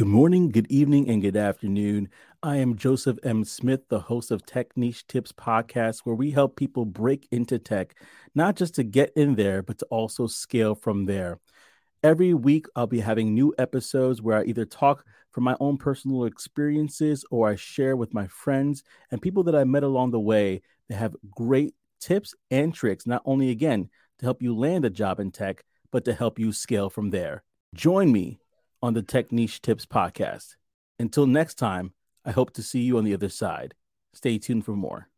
Good morning, good evening, and good afternoon. I am Joseph M. Smith, the host of Tech Niche Tips podcast, where we help people break into tech, not just to get in there, but to also scale from there. Every week, I'll be having new episodes where I either talk from my own personal experiences or I share with my friends and people that I met along the way that have great tips and tricks, not only again to help you land a job in tech, but to help you scale from there. Join me on the Tech Niche Tips podcast. Until next time, I hope to see you on the other side. Stay tuned for more.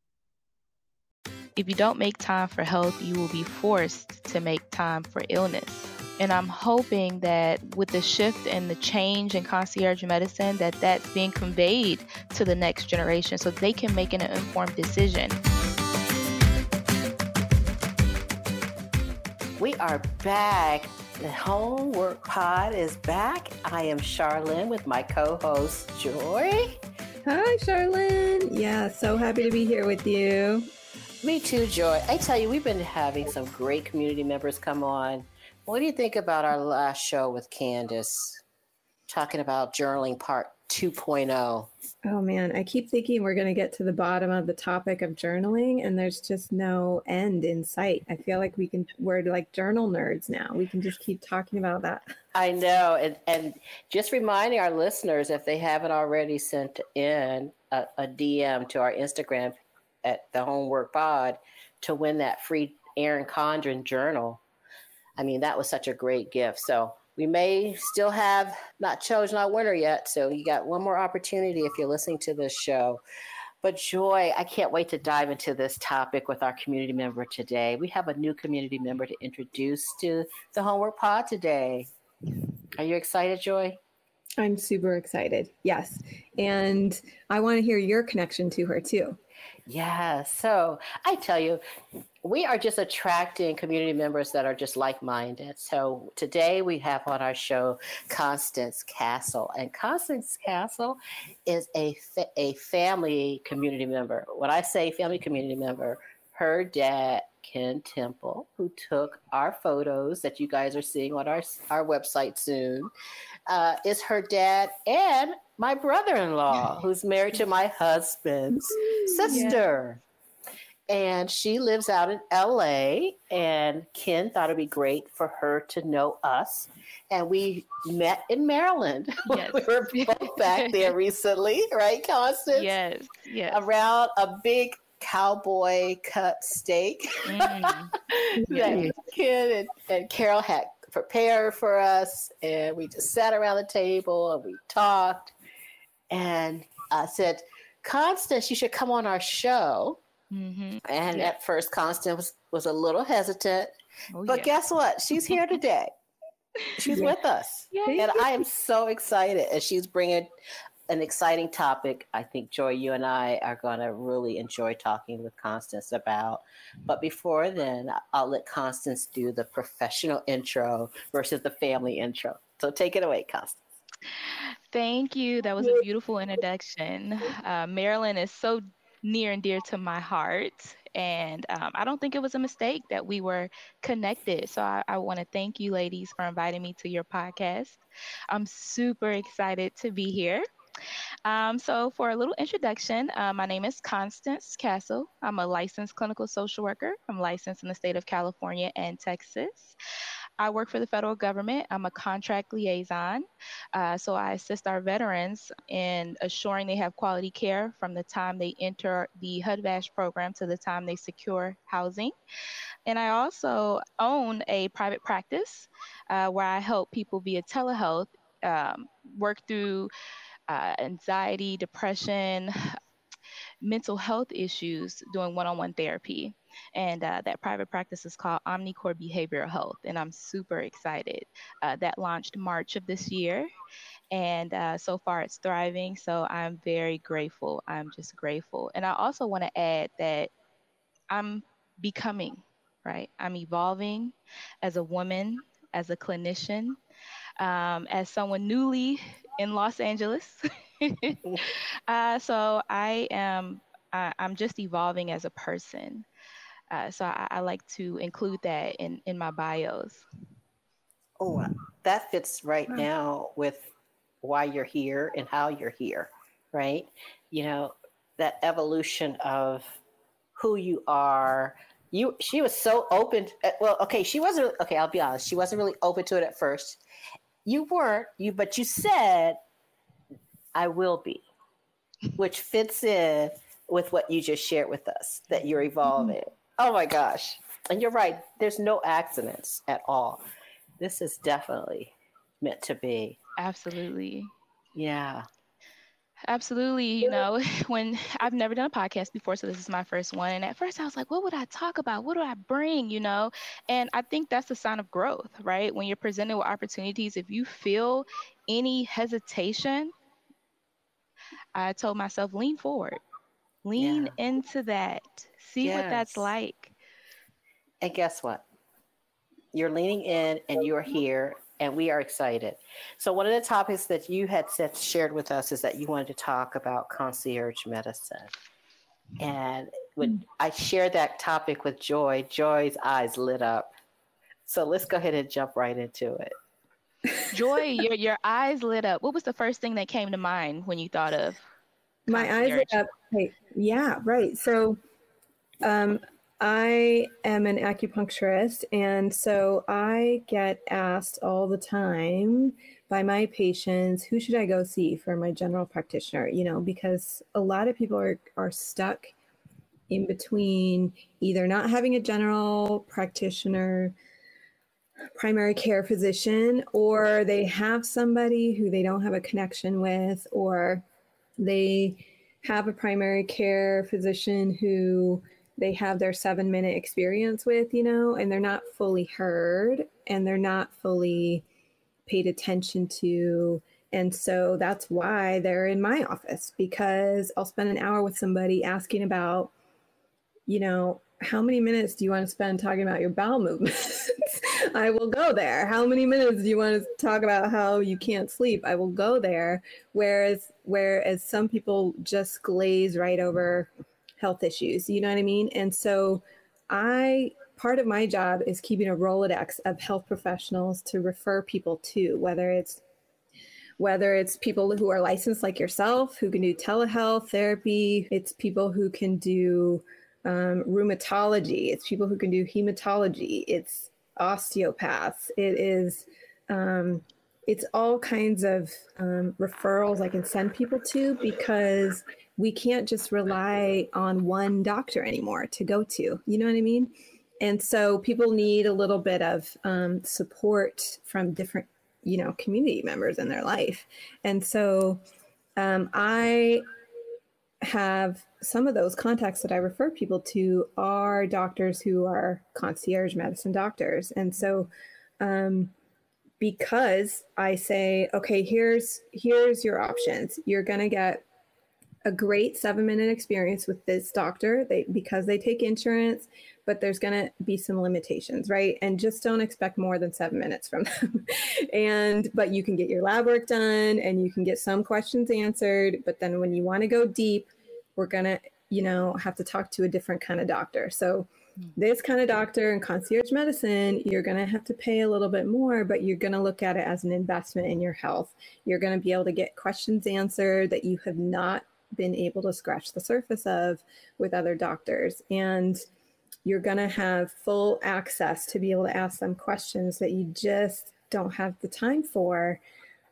If you don't make time for health, you will be forced to make time for illness. And I'm hoping that with the shift and the change in concierge medicine, that that's being conveyed to the next generation so they can make an informed decision. We are back the Homework Pod is back. I am Charlene with my co host, Joy. Hi, Charlene. Yeah, so happy to be here with you. Me too, Joy. I tell you, we've been having some great community members come on. What do you think about our last show with Candace? Talking about journaling part 2.0. Oh man, I keep thinking we're going to get to the bottom of the topic of journaling and there's just no end in sight. I feel like we can we're like journal nerds now. We can just keep talking about that. I know and and just reminding our listeners if they haven't already sent in a, a DM to our Instagram at the Homework Pod to win that free Erin Condren journal. I mean, that was such a great gift. So we may still have not chosen our winner yet. So you got one more opportunity if you're listening to this show. But Joy, I can't wait to dive into this topic with our community member today. We have a new community member to introduce to the Homework Pod today. Are you excited, Joy? I'm super excited. Yes. And I want to hear your connection to her too. Yeah. So I tell you, we are just attracting community members that are just like minded. So today we have on our show Konstance Castle. And Konstance Castle is a, fa- a family community member. When I say family community member, her dad, Ken Temple, who took our photos that you guys are seeing on our, our website soon, uh, is her dad and my brother in law, who's married to my husband's sister. Yeah and she lives out in LA. And Ken thought it'd be great for her to know us. And we met in Maryland. Yes. we were both back there recently, right, Konstance? Yes, yes. Around a big cowboy cut steak mm. that Ken and, and Carol had prepared for us. And we just sat around the table and we talked. And I said, Konstance, you should come on our show Mm-hmm. And yeah. at first, Konstance was, was a little hesitant. Oh, but yeah. guess what? She's here today. She's yeah. with us. And I am so excited. And she's bringing an exciting topic. I think, Joy, you and I are going to really enjoy talking with Konstance about. But before then, I'll let Konstance do the professional intro versus the family intro. So take it away, Konstance. Thank you. That was a beautiful introduction. Uh, Maryland is so near and dear to my heart. And um, I don't think it was a mistake that we were connected. So I, I want to thank you, ladies, for inviting me to your podcast. I'm super excited to be here. Um, so, for a little introduction, uh, my name is Konstance Castle. I'm a licensed clinical social worker. I'm licensed in the state of California and Texas. I work for the federal government. I'm a contract liaison. Uh, so I assist our veterans in assuring they have quality care from the time they enter the HUD-VASH program to the time they secure housing. And I also own a private practice uh, where I help people via telehealth um, work through uh, anxiety, depression, mental health issues doing one on one therapy. And uh, that private practice is called Omnicore Behavioral Health. And I'm super excited. Uh, that launched March of this year. And uh, so far it's thriving. So I'm very grateful. I'm just grateful. And I also want to add that I'm becoming, right? I'm evolving as a woman, as a clinician, um, as someone newly in Los Angeles. uh, so I am, I, I'm just evolving as a person. Uh, so I, I, like to include that in, in my bios. Oh, that fits right now with why you're here and how you're here, right? You know, that evolution of who you are. You, she was so open. Uh, well, okay, she wasn't. Okay, I'll be honest. She wasn't really open to it at first. You weren't. You, but you said, "I will be," which fits in with what you just shared with us that you're evolving. Mm-hmm. Oh my gosh! And you're right. There's no accidents at all. This is definitely meant to be. Absolutely. Yeah. Absolutely. You know, when I've never done a podcast before, so this is my first one. And at first I was like, what would I talk about? What do I bring? You know, and I think that's a sign of growth, right? When you're presented with opportunities, if you feel any hesitation, I told myself, lean forward, lean yeah. into that, see yes. what that's like. And guess what? You're leaning in and you're here and we are excited. So one of the topics that you had said, shared with us is that you wanted to talk about concierge medicine. And when hmm. I shared that topic with Joy, Joy's eyes lit up. So let's go ahead and jump right into it. Joy, your your eyes lit up. What was the first thing that came to mind when you thought of my eyes lit up? Hey, yeah, right. So um, I am an acupuncturist, and so I get asked all the time by my patients, who should I go see for my general practitioner? You know, because a lot of people are, are stuck in between either not having a general practitioner, primary care physician, or they have somebody who they don't have a connection with, or they have a primary care physician who they have their seven minute experience with, you know, and they're not fully heard and they're not fully paid attention to. And so that's why they're in my office because I'll spend an hour with somebody asking about, you know, how many minutes do you want to spend talking about your bowel movements? I will go there. How many minutes do you want to talk about how you can't sleep? I will go there. Whereas whereas some people just glaze right over health issues. You know what I mean? And so I part of my job is keeping a Rolodex of health professionals to refer people to, whether it's whether it's people who are licensed like yourself who can do telehealth therapy, it's people who can do um, rheumatology, it's people who can do hematology, it's osteopaths, it is um, it's all kinds of um, referrals I can send people to because we can't just rely on one doctor anymore to go to. You know what I mean? And so people need a little bit of um, support from different, you know, community members in their life. And so um, I have some of those contacts that I refer people to are doctors who are concierge medicine doctors. And so, um, because I say, okay, here's here's your options. You're gonna get a great seven minute experience with this doctor they because they take insurance but there's going to be some limitations right and just don't expect more than seven minutes from them and but you can get your lab work done and you can get some questions answered but then when you want to go deep we're going to you know have to talk to a different kind of doctor so hmm. this kind of doctor in concierge medicine, you're going to have to pay a little bit more, but you're going to look at it as an investment in your health. You're going to be able to get questions answered that you have not been able to scratch the surface of with other doctors. And you're going to have full access to be able to ask them questions that you just don't have the time for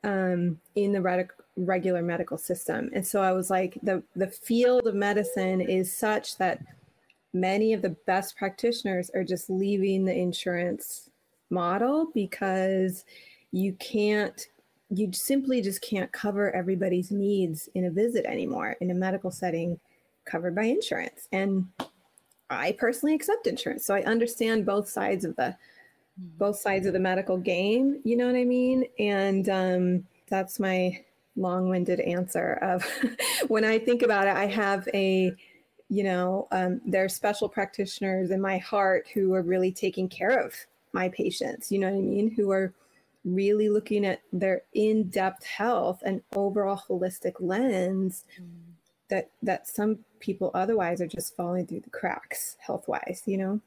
um, in the reg- regular medical system. And so I was like, the, the field of medicine is such that many of the best practitioners are just leaving the insurance model because you can't you simply just can't cover everybody's needs in a visit anymore in a medical setting covered by insurance. And I personally accept insurance. So I understand both sides of the both sides of the medical game, you know what I mean? And um, that's my long-winded answer of when I think about it, I have a you know, um, there are special practitioners in my heart who are really taking care of my patients, you know what I mean? Who are really looking at their in-depth health and overall holistic lens mm. that that some people otherwise are just falling through the cracks health wise you know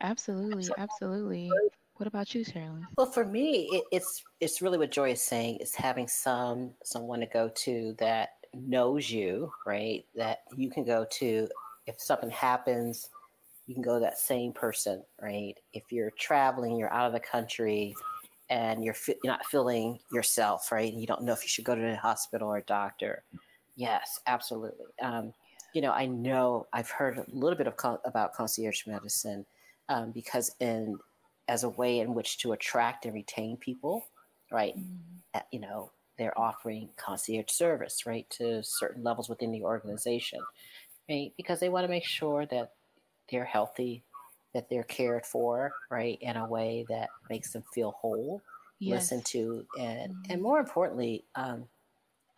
absolutely absolutely What about you, Charlene? Well, for me, it, it's it's really what Joy is saying is having some someone to go to that knows you, right? That you can go to if something happens, you can go to that same person, right? If you're traveling, you're out of the country, and you're, fi- you're not feeling yourself, right? And you don't know if you should go to a hospital or a doctor. Yes, absolutely. Um, you know, I know I've heard a little bit of con- about concierge medicine um, because in as a way in which to attract and retain people, right? Mm-hmm. you know, they're offering concierge service, right, to certain levels within the organization, right? Because they want to make sure that they're healthy, that they're cared for, right, in a way that makes them feel whole, yes. listen to, and mm. and more importantly, um,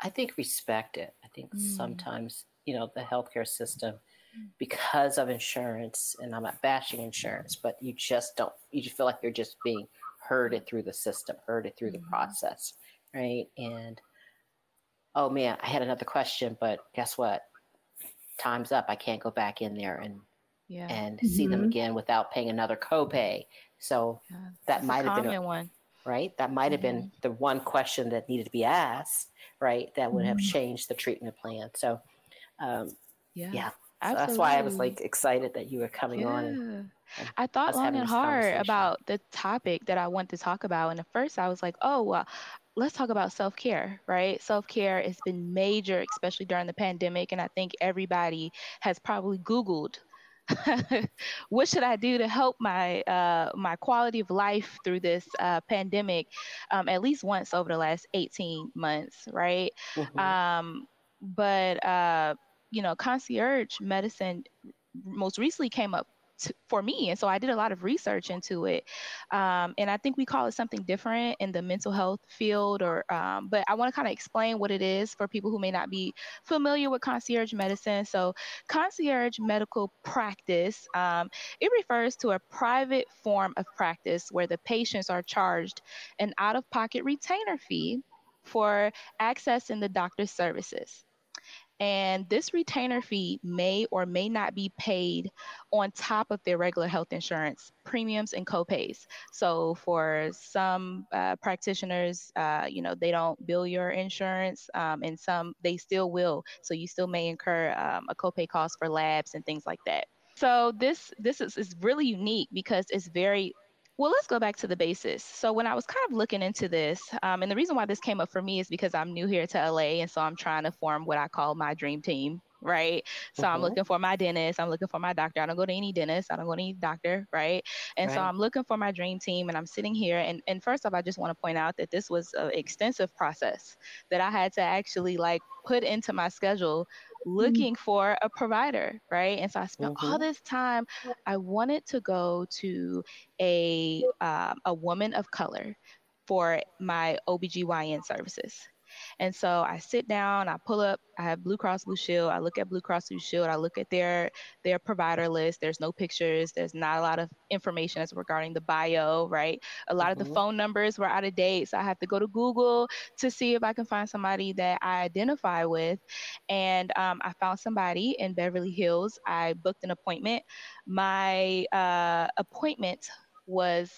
I think respect it. I think mm. sometimes you know the healthcare system mm. because of insurance, and I'm not bashing insurance, but you just don't. You just feel like you're just being herded through the system, herded through mm-hmm. the process, right? And oh man, I had another question, but guess what? Time's up. I can't go back in there and yeah. and mm-hmm. see them mm-hmm. again without paying another copay. So yeah, that might have been a one, right? That might have mm-hmm. been the one question that needed to be asked, right? That would have mm-hmm. changed the treatment plan. So, um, yeah, yeah. So that's why I was like excited that you were coming yeah. on. And, and I thought long and hard about the topic that I want to talk about. And at first I was like, oh, well, let's talk about self care, right? Self care has been major, especially during the pandemic. And I think everybody has probably Googled what should I do to help my uh, my quality of life through this uh, pandemic? Um, at least once over the last 18 months, right? Mm-hmm. Um, but uh, you know, concierge medicine most recently came up for me. And so I did a lot of research into it. Um, and I think we call it something different in the mental health field or, um, but I want to kind of explain what it is for people who may not be familiar with concierge medicine. So concierge medical practice, um, it refers to a private form of practice where the patients are charged an out-of-pocket retainer fee for accessing the doctor's services. And this retainer fee may or may not be paid on top of their regular health insurance premiums and copays. So for some uh, practitioners, uh, you know, they don't bill your insurance, um, and some they still will. So you still may incur um, a copay cost for labs and things like that. So this this is, is really unique because it's very well, let's go back to the basis. So when I was kind of looking into this, um, and the reason why this came up for me is because I'm new here to LA, and so I'm trying to form what I call my dream team. Right. So mm-hmm. I'm looking for my dentist. I'm looking for my doctor. I don't go to any dentist. I don't go to any doctor. Right. And right. so I'm looking for my dream team and I'm sitting here. And, and first off, I just want to point out that this was an extensive process that I had to actually like put into my schedule. Looking mm-hmm. for a provider, right? And so I spent mm-hmm. all this time. I wanted to go to a um, a woman of color for my OBGYN services. And so I sit down, I pull up, I have Blue Cross Blue Shield. I look at Blue Cross Blue Shield. I look at their their provider list. There's no pictures. There's not a lot of information as regarding the bio, right? A lot mm-hmm. of the mm-hmm. phone numbers were out of date, so I have to go to Google to see if I can find somebody that I identify with. And um, I found somebody in Beverly Hills. I booked an appointment. My uh, appointment was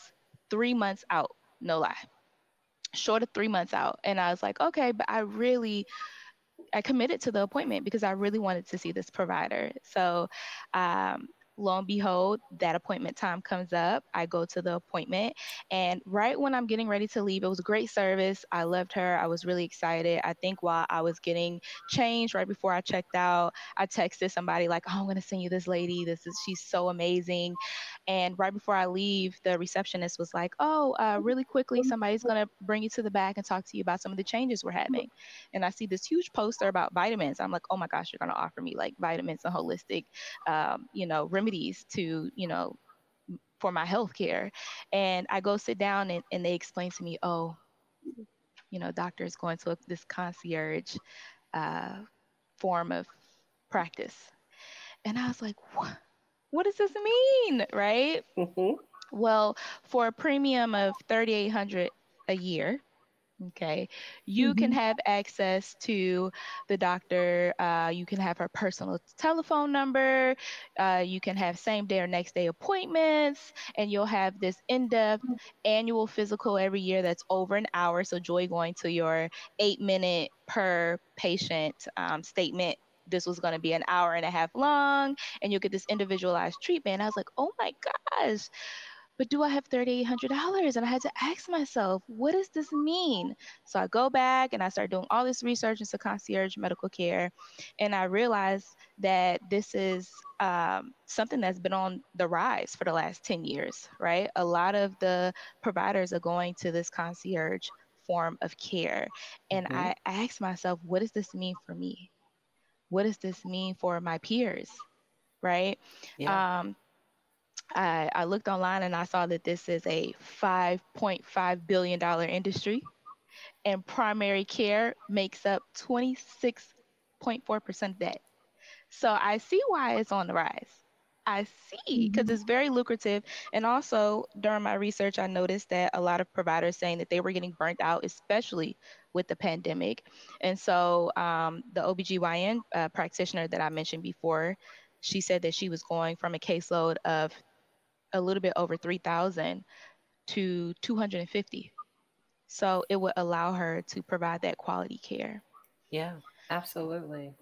three months out, no lie short of three months out. And I was like, okay, but I really, I committed to the appointment because I really wanted to see this provider. So um, lo and behold, that appointment time comes up. I go to the appointment, and right when I'm getting ready to leave, it was a great service. I loved her. I was really excited. I think while I was getting changed right before I checked out, I texted somebody like, "Oh, I'm gonna send you this lady. This is she's so amazing." And right before I leave, the receptionist was like, "Oh, uh, really quickly, somebody's gonna bring you to the back and talk to you about some of the changes we're having." And I see this huge poster about vitamins. I'm like, "Oh my gosh, you're gonna offer me like vitamins and holistic, um, you know, remedies to, you know, for my health care. And I go sit down and, and they explain to me, oh, you know, doctor is going to this concierge uh, form of practice. And I was like, what? What does this mean? Right? Mm-hmm. Well, for a premium of 3800 a year, Okay. You mm-hmm. can have access to the doctor. Uh, you can have her personal telephone number. Uh, you can have same day or next day appointments. And you'll have this in depth annual physical every year that's over an hour. So, Joy going to your eight minute per patient um, statement this was going to be an hour and a half long and you'll get this individualized treatment. I was like, oh my gosh, but do I have $3,800? And I had to ask myself, what does this mean? So I go back and I start doing all this research into concierge medical care. And I realized that this is um, something that's been on the rise for the last 10 years, right? A lot of the providers are going to this concierge form of care. And mm-hmm. I, I asked myself, what does this mean for me? What does this mean for my peers? Right? Yeah. Um, I, I looked online and I saw that this is a $5.5 billion industry, and primary care makes up 26.4% of that. So I see why it's on the rise. I see because mm-hmm. it's very lucrative. And also during my research, I noticed that a lot of providers saying that they were getting burnt out, especially with the pandemic. And so um, the OBGYN uh, practitioner that I mentioned before, she said that she was going from a caseload of a little bit over 3,000 to 250. So it would allow her to provide that quality care. Yeah, absolutely.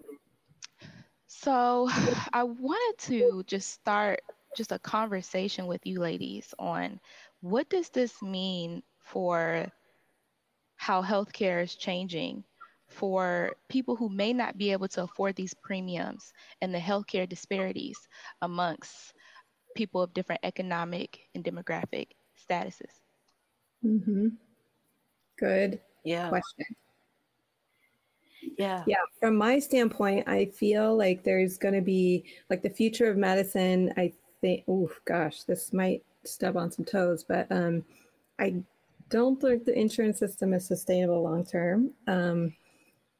So I wanted to just start just a conversation with you ladies on what does this mean for how healthcare is changing for people who may not be able to afford these premiums and the healthcare disparities amongst people of different economic and demographic statuses? Mm-hmm. Good yeah. question. Yeah. Yeah. From my standpoint, I feel like there's going to be like the future of medicine. I think, oh gosh, this might step on some toes, but um, I don't think the insurance system is sustainable long term. Um,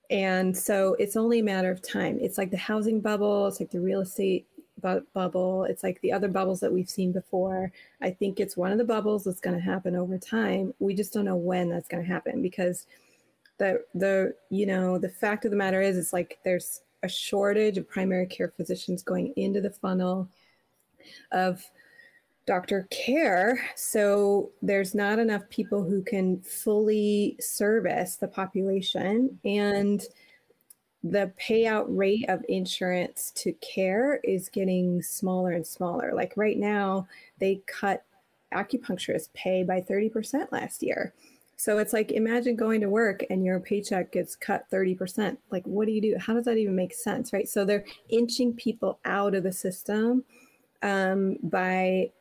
and so it's only a matter of time. It's like the housing bubble, it's like the real estate bu- bubble. It's like the other bubbles that we've seen before. I think it's one of the bubbles that's going to happen over time. We just don't know when that's going to happen because the the you know the fact of the matter is it's like there's a shortage of primary care physicians going into the funnel of doctor care. So there's not enough people who can fully service the population. And the payout rate of insurance to care is getting smaller and smaller. Like right now, they cut acupuncturist pay by 30% last year. So it's like imagine going to work and your paycheck gets cut 30%. Like what do you do? How does that even make sense, right? So they're inching people out of the system um, by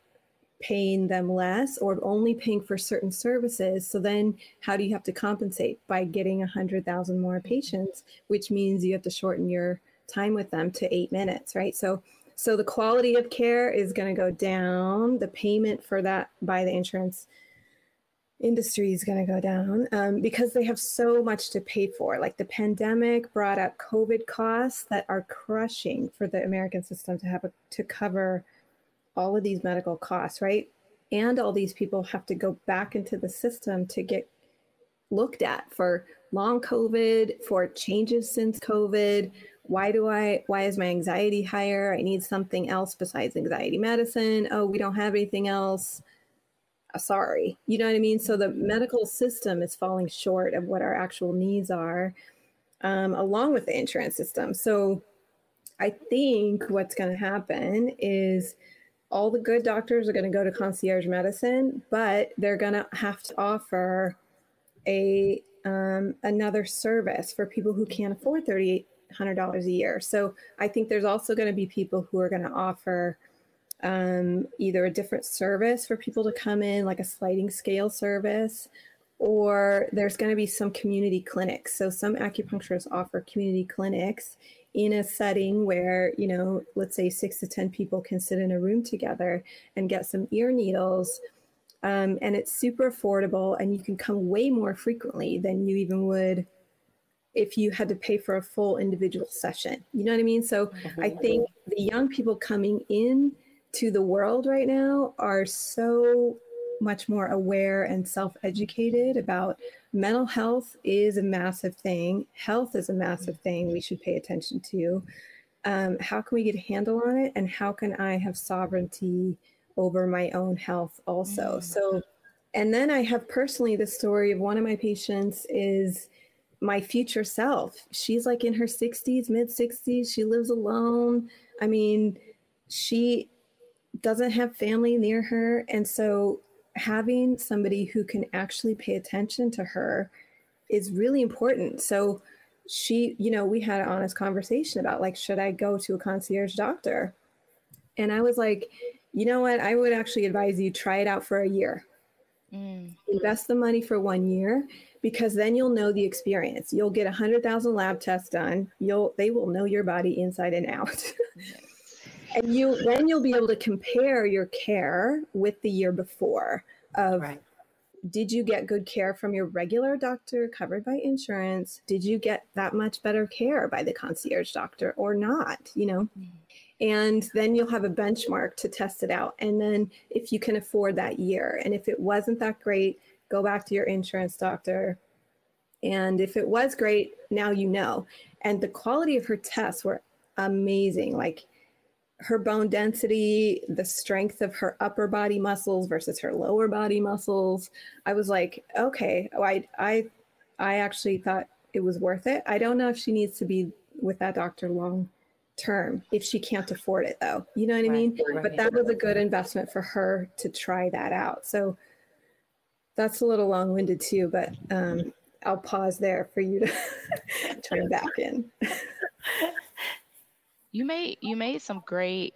paying them less or only paying for certain services. So then how do you have to compensate? By getting 100,000 more patients, which means you have to shorten your time with them to 8 minutes, right? So so the quality of care is going to go down. The payment for that by the insurance industry is going to go down um, because they have so much to pay for. Like the pandemic brought up COVID costs that are crushing for the American system to have a, to cover all of these medical costs, right? And all these people have to go back into the system to get looked at for long COVID, for changes since COVID. Why do I, why is my anxiety higher? I need something else besides anxiety medicine. Oh, we don't have anything else. Uh, sorry. You know what I mean? So the medical system is falling short of what our actual needs are, um, along with the insurance system. So I think what's going to happen is all the good doctors are going to go to concierge medicine, but they're going to have to offer a um, another service for people who can't afford thirty eight hundred dollars a year. So I think there's also going to be people who are going to offer um, either a different service for people to come in, like a sliding scale service, or there's going to be some community clinics. So some acupuncturists offer community clinics in a setting where, you know, let's say six to 10 people can sit in a room together and get some ear needles. Um, and it's super affordable, and you can come way more frequently than you even would if you had to pay for a full individual session. You know what I mean? So mm-hmm. I think the young people coming in to the world right now are so much more aware and self-educated about mental health is a massive thing. Health is a massive thing we should pay attention to. Um, how can we get a handle on it? And how can i have sovereignty over my own health also? Mm. so and then i have personally the story of one of my patients is my future self. She's like in her 60s mid 60s she lives alone. I mean she doesn't have family near her. And so having somebody who can actually pay attention to her is really important. So she, you know, we had an honest conversation about like, should I go to a concierge doctor? And I was like, you know what? I would actually advise you try it out for a year. Mm. Invest the money for one year because then you'll know the experience. You'll get a hundred thousand lab tests done. You'll they will know your body inside and out. and you then you'll be able to compare your care with the year before of right. did you get good care from your regular doctor covered by insurance? Did you get that much better care by the concierge doctor or not you know? Mm-hmm. and then you'll have a benchmark to test it out. And then if you can afford that year and if it wasn't that great go back to your insurance doctor. And if it was great now you know. And the quality of her tests were amazing. Like her bone density, the strength of her upper body muscles versus her lower body muscles. I was like, okay, oh, I I I actually thought it was worth it. I don't know if she needs to be with that doctor long term if she can't afford it though. You know what right, I mean? Right. But that was a good investment for her to try that out. So that's a little long-winded too, but um, I'll pause there for you to turn back in. You made you made some great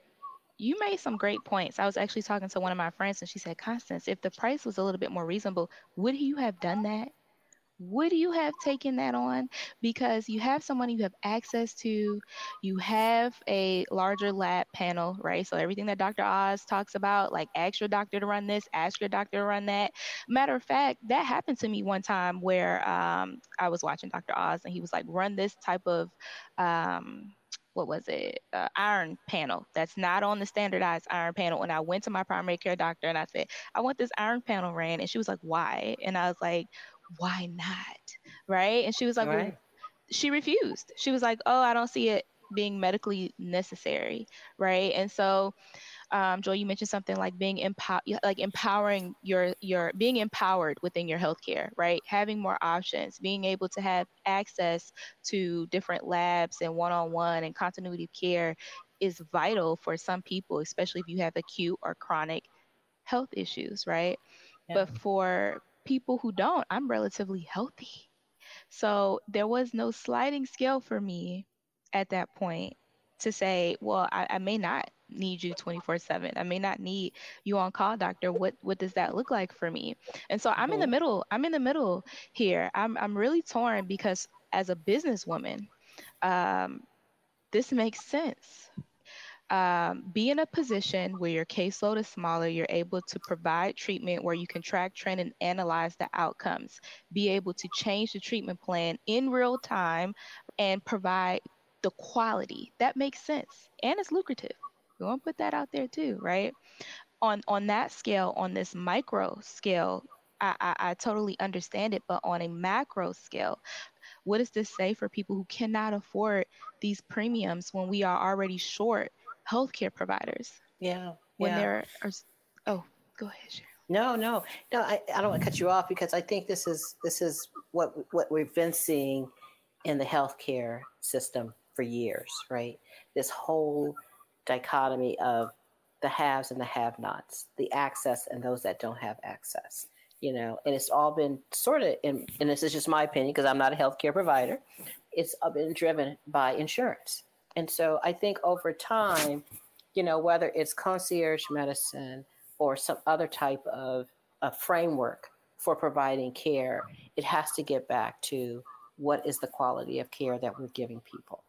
you made some great points. I was actually talking to one of my friends and she said, Konstance, if the price was a little bit more reasonable, would you have done that? Would you have taken that on? Because you have someone you have access to, you have a larger lab panel, right? So everything that Dr. Oz talks about, like ask your doctor to run this, ask your doctor to run that. Matter of fact, that happened to me one time where um, I was watching Dr. Oz and he was like, run this type of um, what was it? Uh, iron panel. That's not on the standardized iron panel. And i went to my primary care doctor and i said i want this iron panel ran and she was like why? And i was like why not? Right? And she was like right. well, she refused. She was like oh i don't see it being medically necessary. Right? And so um, Joy, you mentioned something like being empower, like empowering your your being empowered within your healthcare, right? Having more options, being able to have access to different labs and one-on-one and continuity of care is vital for some people, especially if you have acute or chronic health issues, right? Yeah. But for people who don't, I'm relatively healthy. So there was no sliding scale for me at that point to say, well, I, I may not need you 24 7 i may not need you on call doctor what what does that look like for me and so i'm in the middle i'm in the middle here i'm, I'm really torn because as a businesswoman um, this makes sense um, be in a position where your caseload is smaller, you're able to provide treatment where you can track, trend, and analyze the outcomes. Be able to change the treatment plan in real time and provide the quality. That makes sense and it's lucrative. Want to put that out there too, right? On on that scale, on this micro scale, I, I, I totally understand it, but on a macro scale, what does this say for people who cannot afford these premiums when we are already short healthcare providers? Yeah. When yeah. there are, oh, go ahead, Sharon. No, no, no. I, I don't want to cut you off because I think this is this is what what we've been seeing in the healthcare system for years, right? This whole dichotomy of the haves and the have nots, the access and those that don't have access. You know, and it's all been sort of, in, and this is just my opinion because I'm not a healthcare provider, it's been driven by insurance. And so I think over time, you know, whether it's concierge medicine or some other type of a framework for providing care, it has to get back to what is the quality of care that we're giving people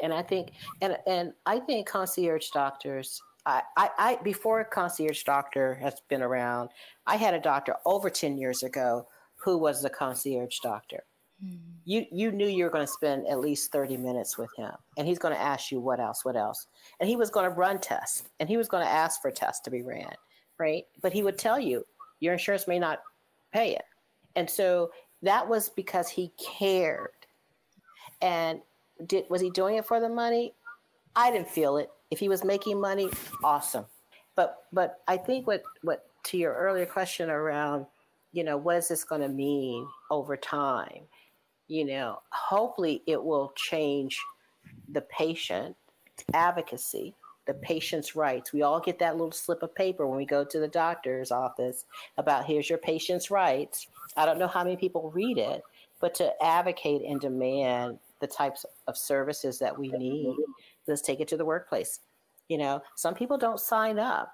and I think and and I think concierge doctors. I, I, I before concierge doctor has been around, I had a doctor over ten years ago who was the concierge doctor. Hmm. You you knew you were going to spend at least thirty minutes with him, and he's going to ask you what else, what else, and he was going to run tests, and he was going to ask for tests to be ran, right? But he would tell you, your insurance may not pay it. And so that was because he cared. And did was he doing it for the money? I didn't feel it. If he was making money, awesome. But but I think what what to your earlier question around, you know, what is this going to mean over time? You know, hopefully it will change the patient advocacy, the patient's rights. We all get that little slip of paper when we go to the doctor's office about here's your patient's rights. I don't know how many people read it, but to advocate and demand the types of services that we need, let's take it to the workplace. You know, some people don't sign up.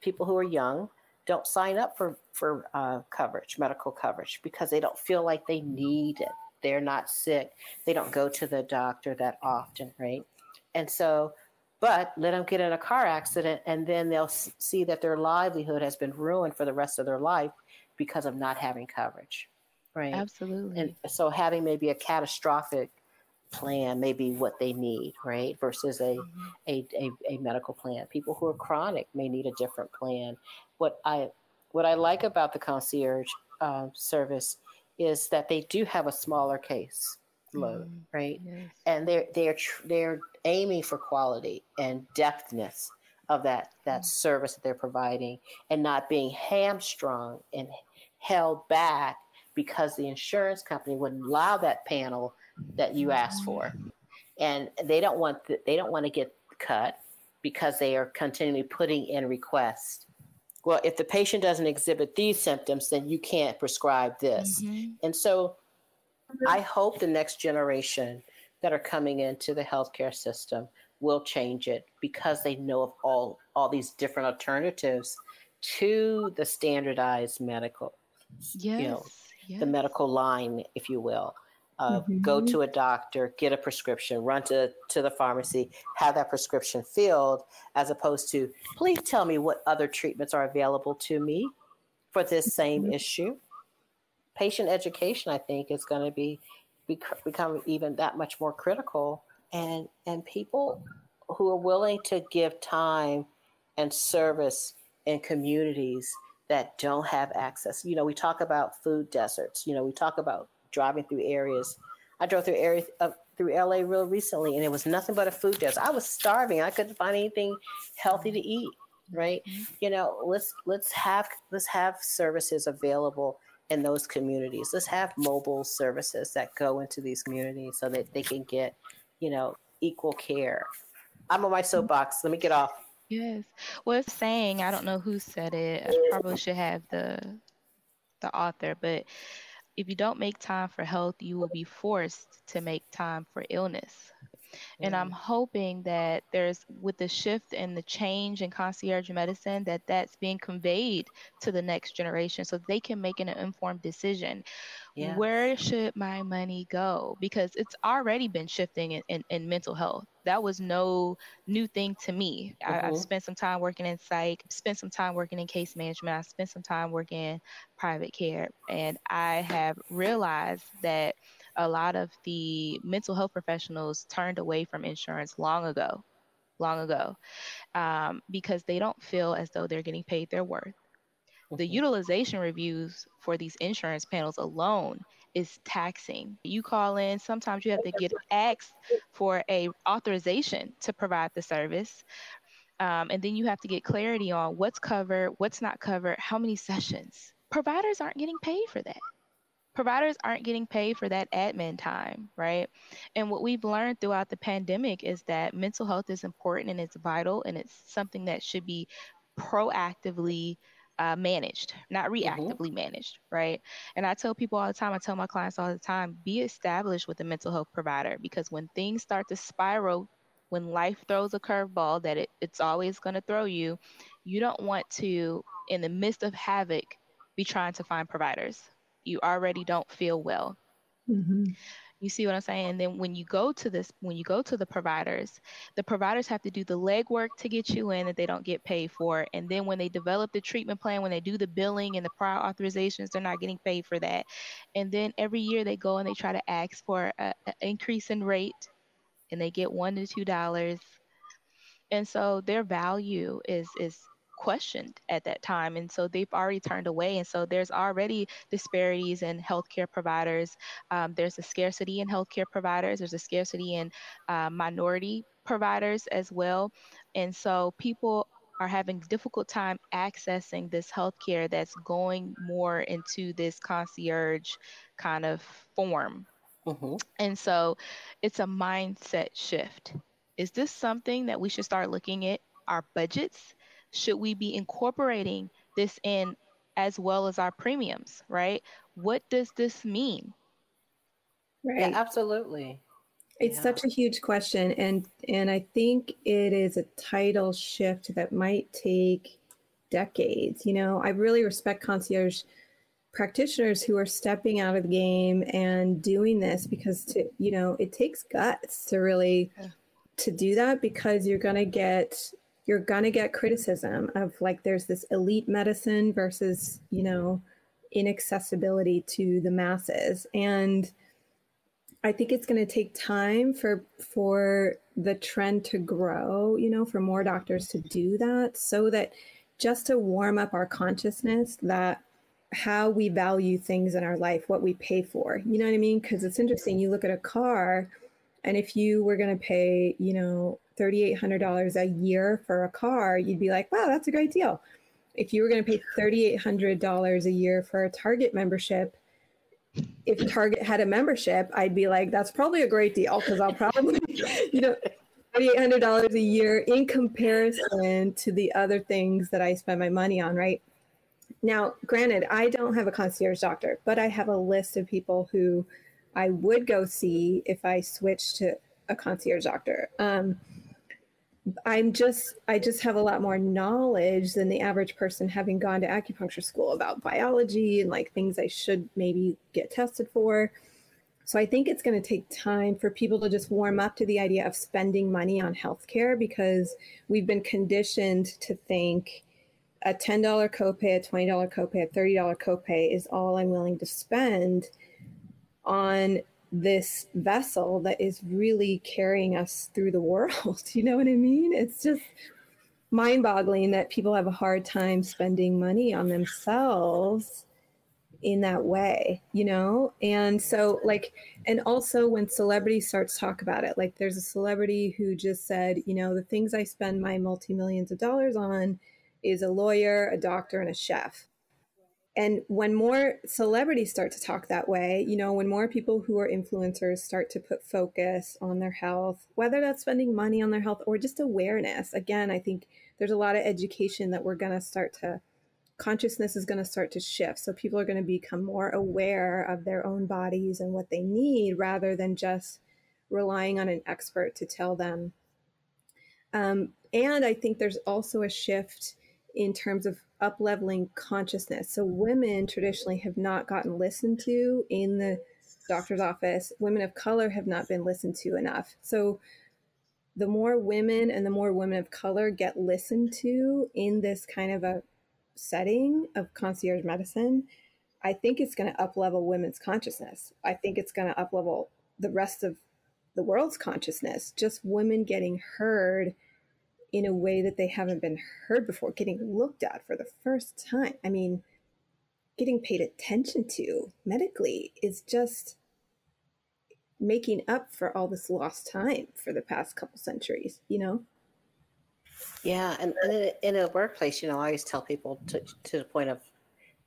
People who are young don't sign up for for uh, coverage, medical coverage, because they don't feel like they need it. They're not sick. They don't go to the doctor that often, right? And so, but let them get in a car accident, and then they'll see that their livelihood has been ruined for the rest of their life because of not having coverage, right? Absolutely. And so, having maybe a catastrophic plan may be what they need, right? Versus a, mm-hmm. a, a, a, medical plan. People who are chronic may need a different plan. What I what I like about the concierge uh, service is that they do have a smaller case load, mm, right? Yes. And they're they're tr- they're aiming for quality and depthness of that that mm. service that they're providing, and not being hamstrung and held back because the insurance company wouldn't allow that panel that you asked for, and they don't want the, they don't want to get cut because they are continually putting in requests. Well, if the patient doesn't exhibit these symptoms, then you can't prescribe this. Mm-hmm. And so I hope the next generation that are coming into the healthcare system will change it because they know of all all these different alternatives to the standardized medical yes, you know yes. the medical line if you will uh, mm-hmm. go to a doctor, get a prescription, run to, to the pharmacy, have that prescription filled, as opposed to, please tell me what other treatments are available to me for this same mm-hmm. issue. Patient education, I think, is going to be, be become even that much more critical, and and people who are willing to give time and service in communities that don't have access. You know, we talk about food deserts. You know, we talk about driving through areas. I drove through areas of, through LA real recently, and it was nothing but a food desert. I was starving. I couldn't find anything healthy to eat. Right? Mm-hmm. You know, let's let's have let's have services available in those communities. Let's have mobile services that go into these communities so that they can get, you know, equal care. I'm on my soapbox. Let me get off. Yes. Well, it's saying I don't know who said it. I probably should have the the author, but if you don't make time for health, you will be forced to make time for illness. And I'm hoping that there's, with the shift and the change in concierge medicine, that that's being conveyed to the next generation so they can make an informed decision. Yeah. Where should my money go? Because it's already been shifting in, in, in mental health. That was no new thing to me. Mm-hmm. I, have spent some time working in psych, spent some time working in case management, I spent some time working in private care, and I have realized that a lot of the mental health professionals turned away from insurance long ago, long ago, um, because they don't feel as though they're getting paid their worth. The mm-hmm. utilization reviews for these insurance panels alone is taxing. You call in, sometimes you have to get asked for a authorization to provide the service. Um, and then you have to get clarity on what's covered, what's not covered, how many sessions. Providers aren't getting paid for that providers aren't getting paid for that admin time, right? And what we've learned throughout the pandemic is that mental health is important and it's vital and it's something that should be proactively uh, managed, not mm-hmm. reactively mm-hmm. managed, right? And I tell people all the time, I tell my clients all the time, be established with a mental health provider because when things start to spiral, when life throws a curveball that it, it's always going to throw you, you don't want to, in the midst of havoc, be trying to find providers you already don't feel well. Mm-hmm. You see what I'm saying? And then when you go to this, when you go to the providers, the providers have to do the legwork to get you in that they don't get paid for. And then when they develop the treatment plan, when they do the billing and the prior authorizations, they're not getting paid for that. And then every year they go and they try to ask for an increase in rate, and they get one to two dollars. And so their value is is questioned at that time. And so they've already turned away. And so there's already disparities in healthcare providers. Um, there's a scarcity in healthcare providers, there's a scarcity in uh, minority providers as well. And so people are having difficult time accessing this healthcare that's going more into this concierge kind of form. Mm-hmm. And so it's a mindset shift. Is this something that we should start looking at our budgets? Should we be incorporating this in as well as our premiums, right? What does this mean? Right. Yeah, absolutely. It's yeah. such a huge question and and I think it is a tidal shift that might take decades. You know, I really respect concierge practitioners who are stepping out of the game and doing this because to you know, it takes guts to really to do that because you're going to get you're going to get criticism of like there's this elite medicine versus, you know, inaccessibility to the masses and I think it's going to take time for for the trend to grow, you know, for more doctors to do that so that just to warm up our consciousness that how we value things in our life, what we pay for. You know what I mean? Because it's interesting. You look at a car, and if you were going to pay, you know, $3,800 a year for a car, you'd be like, wow, that's a great deal. If you were going to pay $3,800 a year for a Target membership, if Target had a membership, I'd be like, that's probably a great deal because I'll probably, you know, $3,800 a year in comparison to the other things that I spend my money on, right? Now, granted, I don't have a concierge doctor, but I have a list of people who I would go see if I switched to a concierge doctor. Um, I'm just I just have a lot more knowledge than the average person having gone to acupuncture school about biology and like things I should maybe get tested for. So I think it's going to take time for people to just warm up to the idea of spending money on healthcare because we've been conditioned to think a $10 copay, a $20 copay, a $30 copay is all I'm willing to spend on this vessel that is really carrying us through the world. you know what I mean? It's just mind boggling that people have a hard time spending money on themselves in that way, you know? And so, like, and also when celebrities start to talk about it, like, there's a celebrity who just said, you know, the things I spend my multi millions of dollars on is a lawyer, a doctor, and a chef and when more celebrities start to talk that way, you know, when more people who are influencers start to put focus on their health, whether that's spending money on their health or just awareness, again, I think there's a lot of education that we're going to start to, consciousness is going to start to shift. So people are going to become more aware of their own bodies and what they need rather than just relying on an expert to tell them. Um, and I think there's also a shift in terms of up leveling consciousness. So women traditionally have not gotten listened to in the doctor's office. Women of color have not been listened to enough. So the more women and the more women of color get listened to in this kind of a setting of concierge medicine, I think it's going to up level women's consciousness. I think it's going to up level the rest of the world's consciousness. Just women getting heard in a way that they haven't been heard before, getting looked at for the first time. I mean, getting paid attention to medically is just making up for all this lost time for the past couple centuries, you know? Yeah, and, and in a workplace, you know, I always tell people to, to the point of,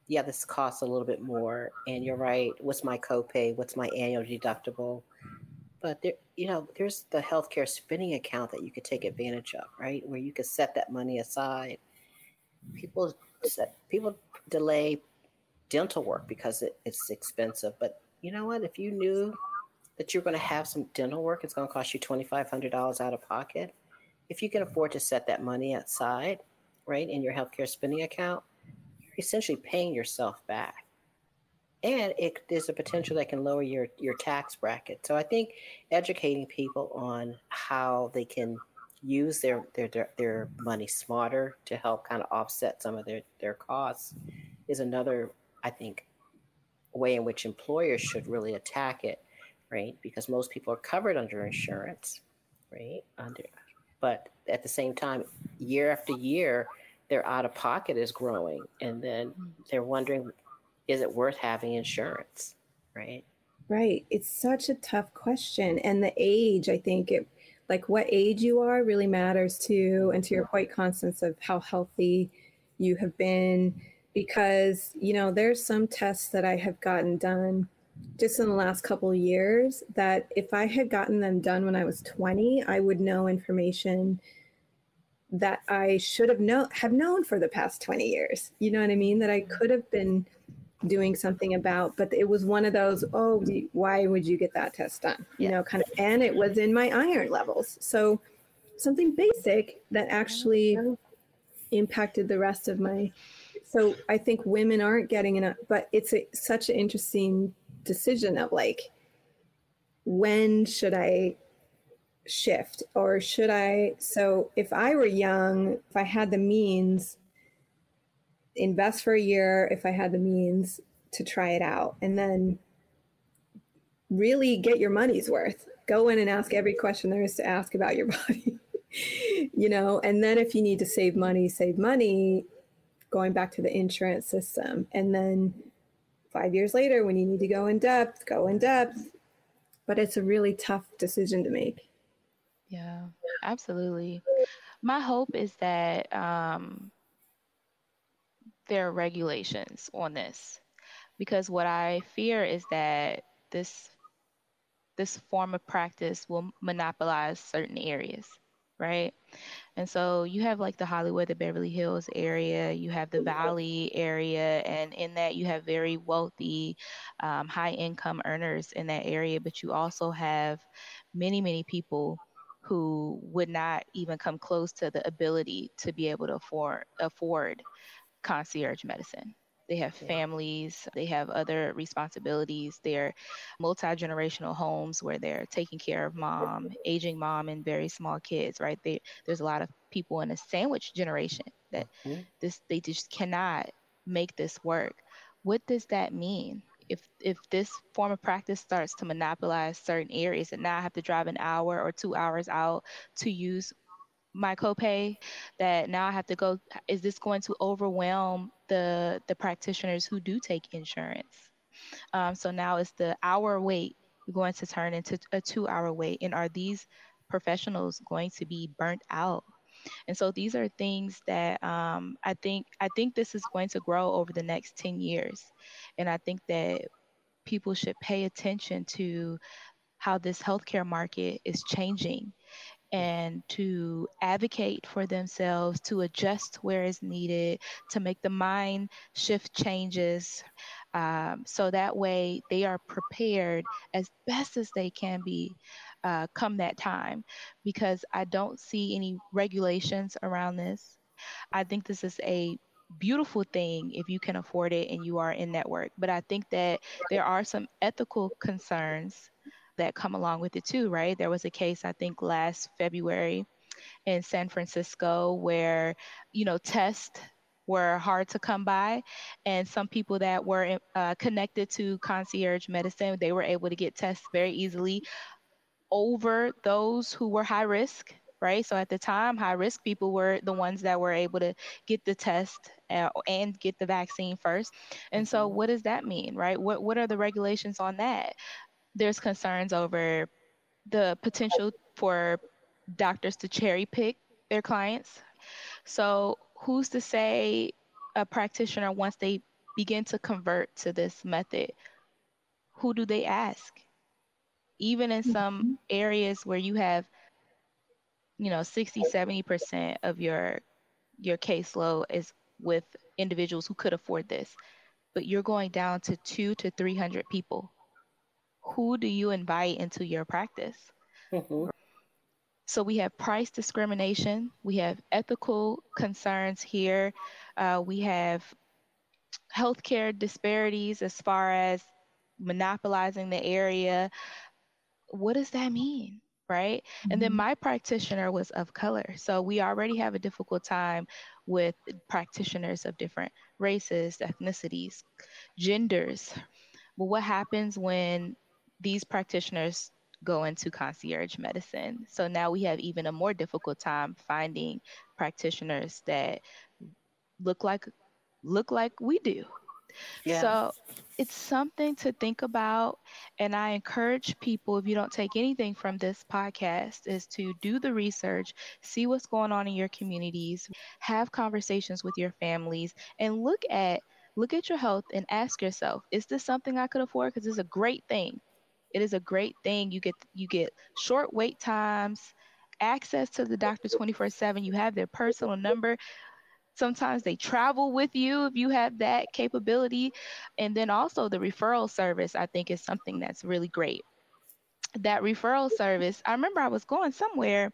yeah, this costs a little bit more, and you're right. What's my copay? What's my annual deductible? But there, you know, there's the healthcare spending account that you could take advantage of, right? Where you could set that money aside. People set, people delay dental work because it, it's expensive. But you know what? If you knew that you're going to have some dental work, it's going to cost you twenty five hundred dollars out of pocket. If you can afford to set that money aside, right, in your healthcare spending account, you're essentially paying yourself back and it, there's a potential that can lower your your tax bracket. So I think educating people on how they can use their their their, their money smarter to help kind of offset some of their their costs is another I think way in which employers should really attack it, right? Because most people are covered under insurance, right? Under, but at the same time, year after year, their out of pocket is growing. And then mm. they're wondering, is it worth having insurance? Right. Right. It's such a tough question. And the age, I think it, like what age you are really matters too. And to your point, Konstance, of how healthy you have been. Because, you know, there's some tests that I have gotten done just in the last couple of years that if I had gotten them done when I was 20, I would know information that I should have known have known for the past 20 years. You know what I mean? That I could have been doing something about, but it was one of those, oh, why would you get that test done? You yeah. know, kind of, and it was in my iron levels. So something basic that actually impacted the rest of my. So I think women aren't getting enough, but it's a, such an interesting decision of like, when should I shift or should I? So if I were young, if I had the means, invest for a year if I had the means to try it out and then really get your money's worth. Go in and ask every question there is to ask about your body. you know, and then if you need to save money, save money, going back to the insurance system. And then five years later, when you need to go in depth, go in depth. But it's a really tough decision to make. Yeah, absolutely. My hope is that um, there are regulations on this because what I fear is that this this form of practice will monopolize certain areas, right? And so you have like the Hollywood, the Beverly Hills area, you have the Valley area, and in that you have very wealthy, um, high income earners in that area, but you also have many, many people who would not even come close to the ability to be able to afford afford concierge medicine. They have families, they have other responsibilities. They're multi generational homes where they're taking care of mom, aging mom, and very small kids, right? They, there's a lot of people in a sandwich generation that mm-hmm. this they just cannot make this work. What does that mean? If if this form of practice starts to monopolize certain areas and now I have to drive an hour or two hours out to use my copay that now I have to go is this going to overwhelm the the practitioners who do take insurance? Um, so now is the hour wait going to turn into a two hour wait and are these professionals going to be burnt out? And so these are things that um, I think I think this is going to grow over the next 10 years. And I think that people should pay attention to how this healthcare market is changing and to advocate for themselves, to adjust where is needed, to make the mind shift changes. Um, so that way they are prepared as best as they can be uh, come that time because I don't see any regulations around this. I think this is a beautiful thing if you can afford it and you are in network. But I think that there are some ethical concerns that come along with it too, right? There was a case I think last February in San Francisco where, you know, tests were hard to come by and some people that were uh, connected to concierge medicine they were able to get tests very easily over those who were high risk right so at the time high risk people were the ones that were able to get the test uh, and get the vaccine first and so mm-hmm. what does that mean right what what are the regulations on that there's concerns over the potential for doctors to cherry pick their clients. So, who's to say a practitioner, once they begin to convert to this method, who do they ask? Even in some mm-hmm. areas where you have, you know, 60, 70% of your your caseload is with individuals who could afford this, but you're going down to two to 300 people who do you invite into your practice? Mm-hmm. So we have price discrimination, we have ethical concerns here, uh, we have healthcare disparities as far as monopolizing the area. What does that mean? Right. Mm-hmm. And then mm-hmm. my practitioner was of color. So we already have a difficult time with practitioners of different races, ethnicities, genders. But what happens when these practitioners go into concierge medicine. So now we have even a more difficult time finding practitioners that look like look like we do. Yeah. So it's something to think about. And I encourage people, if you don't take anything from this podcast, is to do the research, see what's going on in your communities, have conversations with your families, and look at look at your health and ask yourself, is this something I could afford? Because it's a great thing. It is a great thing. You get you get short wait times, access to the doctor 24/7. You have their personal number. Sometimes they travel with you if you have that capability. And then also the referral service, I think, is something that's really great. That referral service, I remember I was going somewhere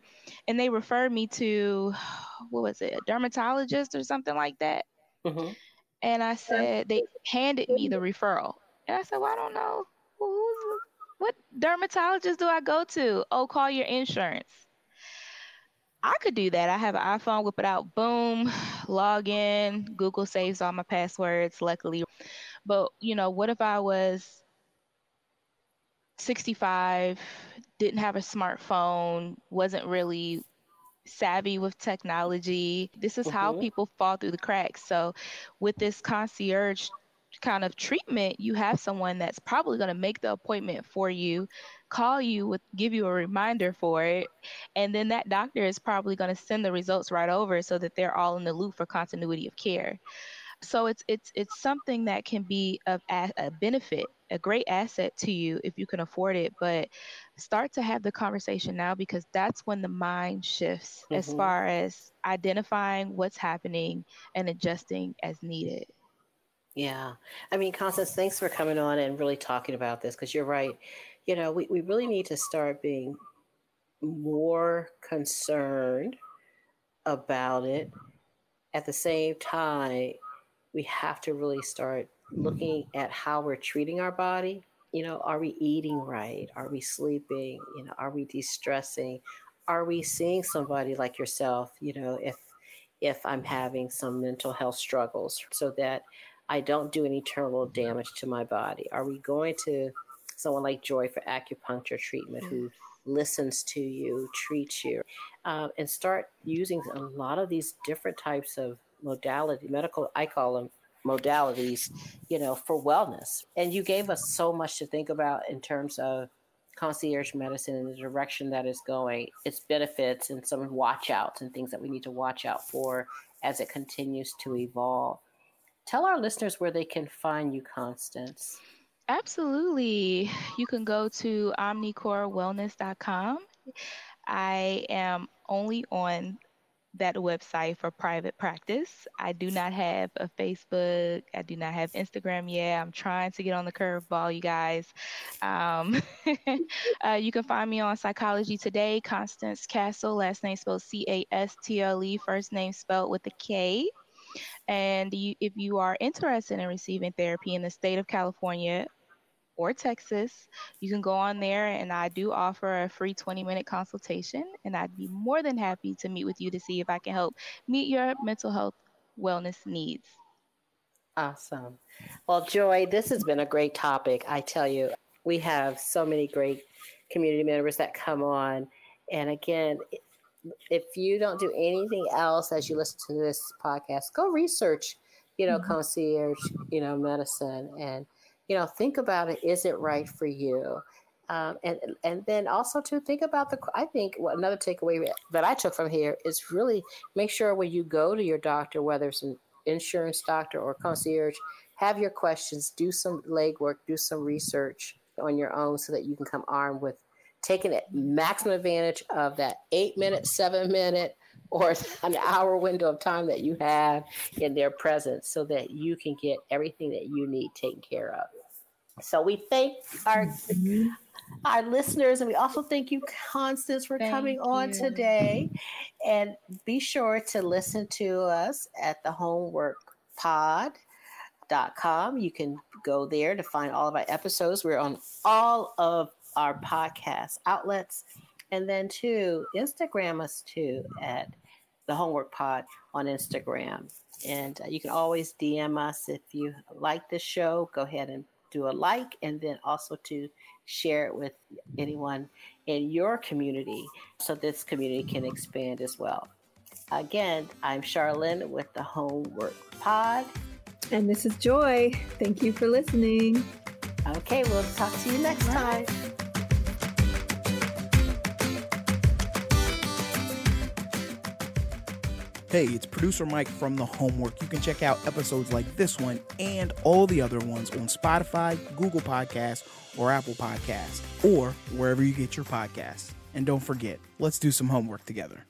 and they referred me to, what was it, a dermatologist or something like that. Mm-hmm. And I said, they handed me the referral. And I said, well, I don't know. Who's, what dermatologist do I go to? Oh, call your insurance. I could do that. I have an iPhone, whip it out, boom, log in. Google saves all my passwords, luckily. But, you know, what if I was 65, didn't have a smartphone, wasn't really savvy with technology? This is mm-hmm. how people fall through the cracks. So, with this concierge kind of treatment, you have someone that's probably going to make the appointment for you, call you with give you a reminder for it, and then that doctor is probably going to send the results right over so that they're all in the loop for continuity of care. So it's it's it's something that can be of a, a benefit, a great asset to you if you can afford it, but start to have the conversation now because that's when the mind shifts mm-hmm. as far as identifying what's happening and adjusting as needed. Yeah. I mean, Konstance, thanks for coming on and really talking about this because you're right. You know, we, we really need to start being more concerned about it. At the same time, we have to really start looking at how we're treating our body. You know, are we eating right? Are we sleeping? You know, are we de-stressing? Are we seeing somebody like yourself, you know, if if I'm having some mental health struggles so that I don't do any terminal damage to my body? Are we going to someone like Joy for acupuncture treatment who listens to you, treats you, um, and start using a lot of these different types of modality, medical, I call them modalities, you know, for wellness. And you gave us so much to think about in terms of concierge medicine and the direction that is going, its benefits and some watch outs and things that we need to watch out for as it continues to evolve. Tell our listeners where they can find you, Konstance. Absolutely. You can go to omnicorewellness.com. I am only on that website for private practice. I do not have a Facebook. I do not have Instagram yet. I'm trying to get on the curveball, you guys. Um, uh, you can find me on Psychology Today, Konstance Castle, last name spelled C A S T L E, first name spelled with a K. And you, if you are interested in receiving therapy in the state of California or Texas, you can go on there and I do offer a free 20 minute consultation. And I'd be more than happy to meet with you to see if I can help meet your mental health wellness needs. Awesome. Well, Joy, this has been a great topic. I tell you, we have so many great community members that come on. And again, if you don't do anything else as you listen to this podcast, go research, you know, mm-hmm. concierge, you know, medicine, and you know, think about it. Is it right for you? Um, and and then also to think about the. I think another takeaway that I took from here is really make sure when you go to your doctor, whether it's an insurance doctor or concierge, have your questions, do some legwork, do some research on your own, so that you can come armed with taking it maximum advantage of that eight minute, mm-hmm. seven minute, or an hour window of time that you have in their presence so that you can get everything that you need taken care of. So we thank our mm-hmm. our listeners and we also thank you Konstance for thank coming you. on today and be sure to listen to us at the homeworkpod.com. You can go there to find all of our episodes. We're on all of our podcast outlets. And then to Instagram us too at the Homework Pod on Instagram. And uh, you can always DM us if you like this show. Go ahead and do a like, and then also to share it with anyone in your community so this community can expand as well. Again, I'm Charlene with the Homework Pod. And this is Joy. Thank you for listening. Okay, we'll talk to you next time. Hey, it's producer Mike from The Homework. You can check out episodes like this one and all the other ones on Spotify, Google Podcasts, or Apple Podcasts, or wherever you get your podcasts. And don't forget, let's do some homework together.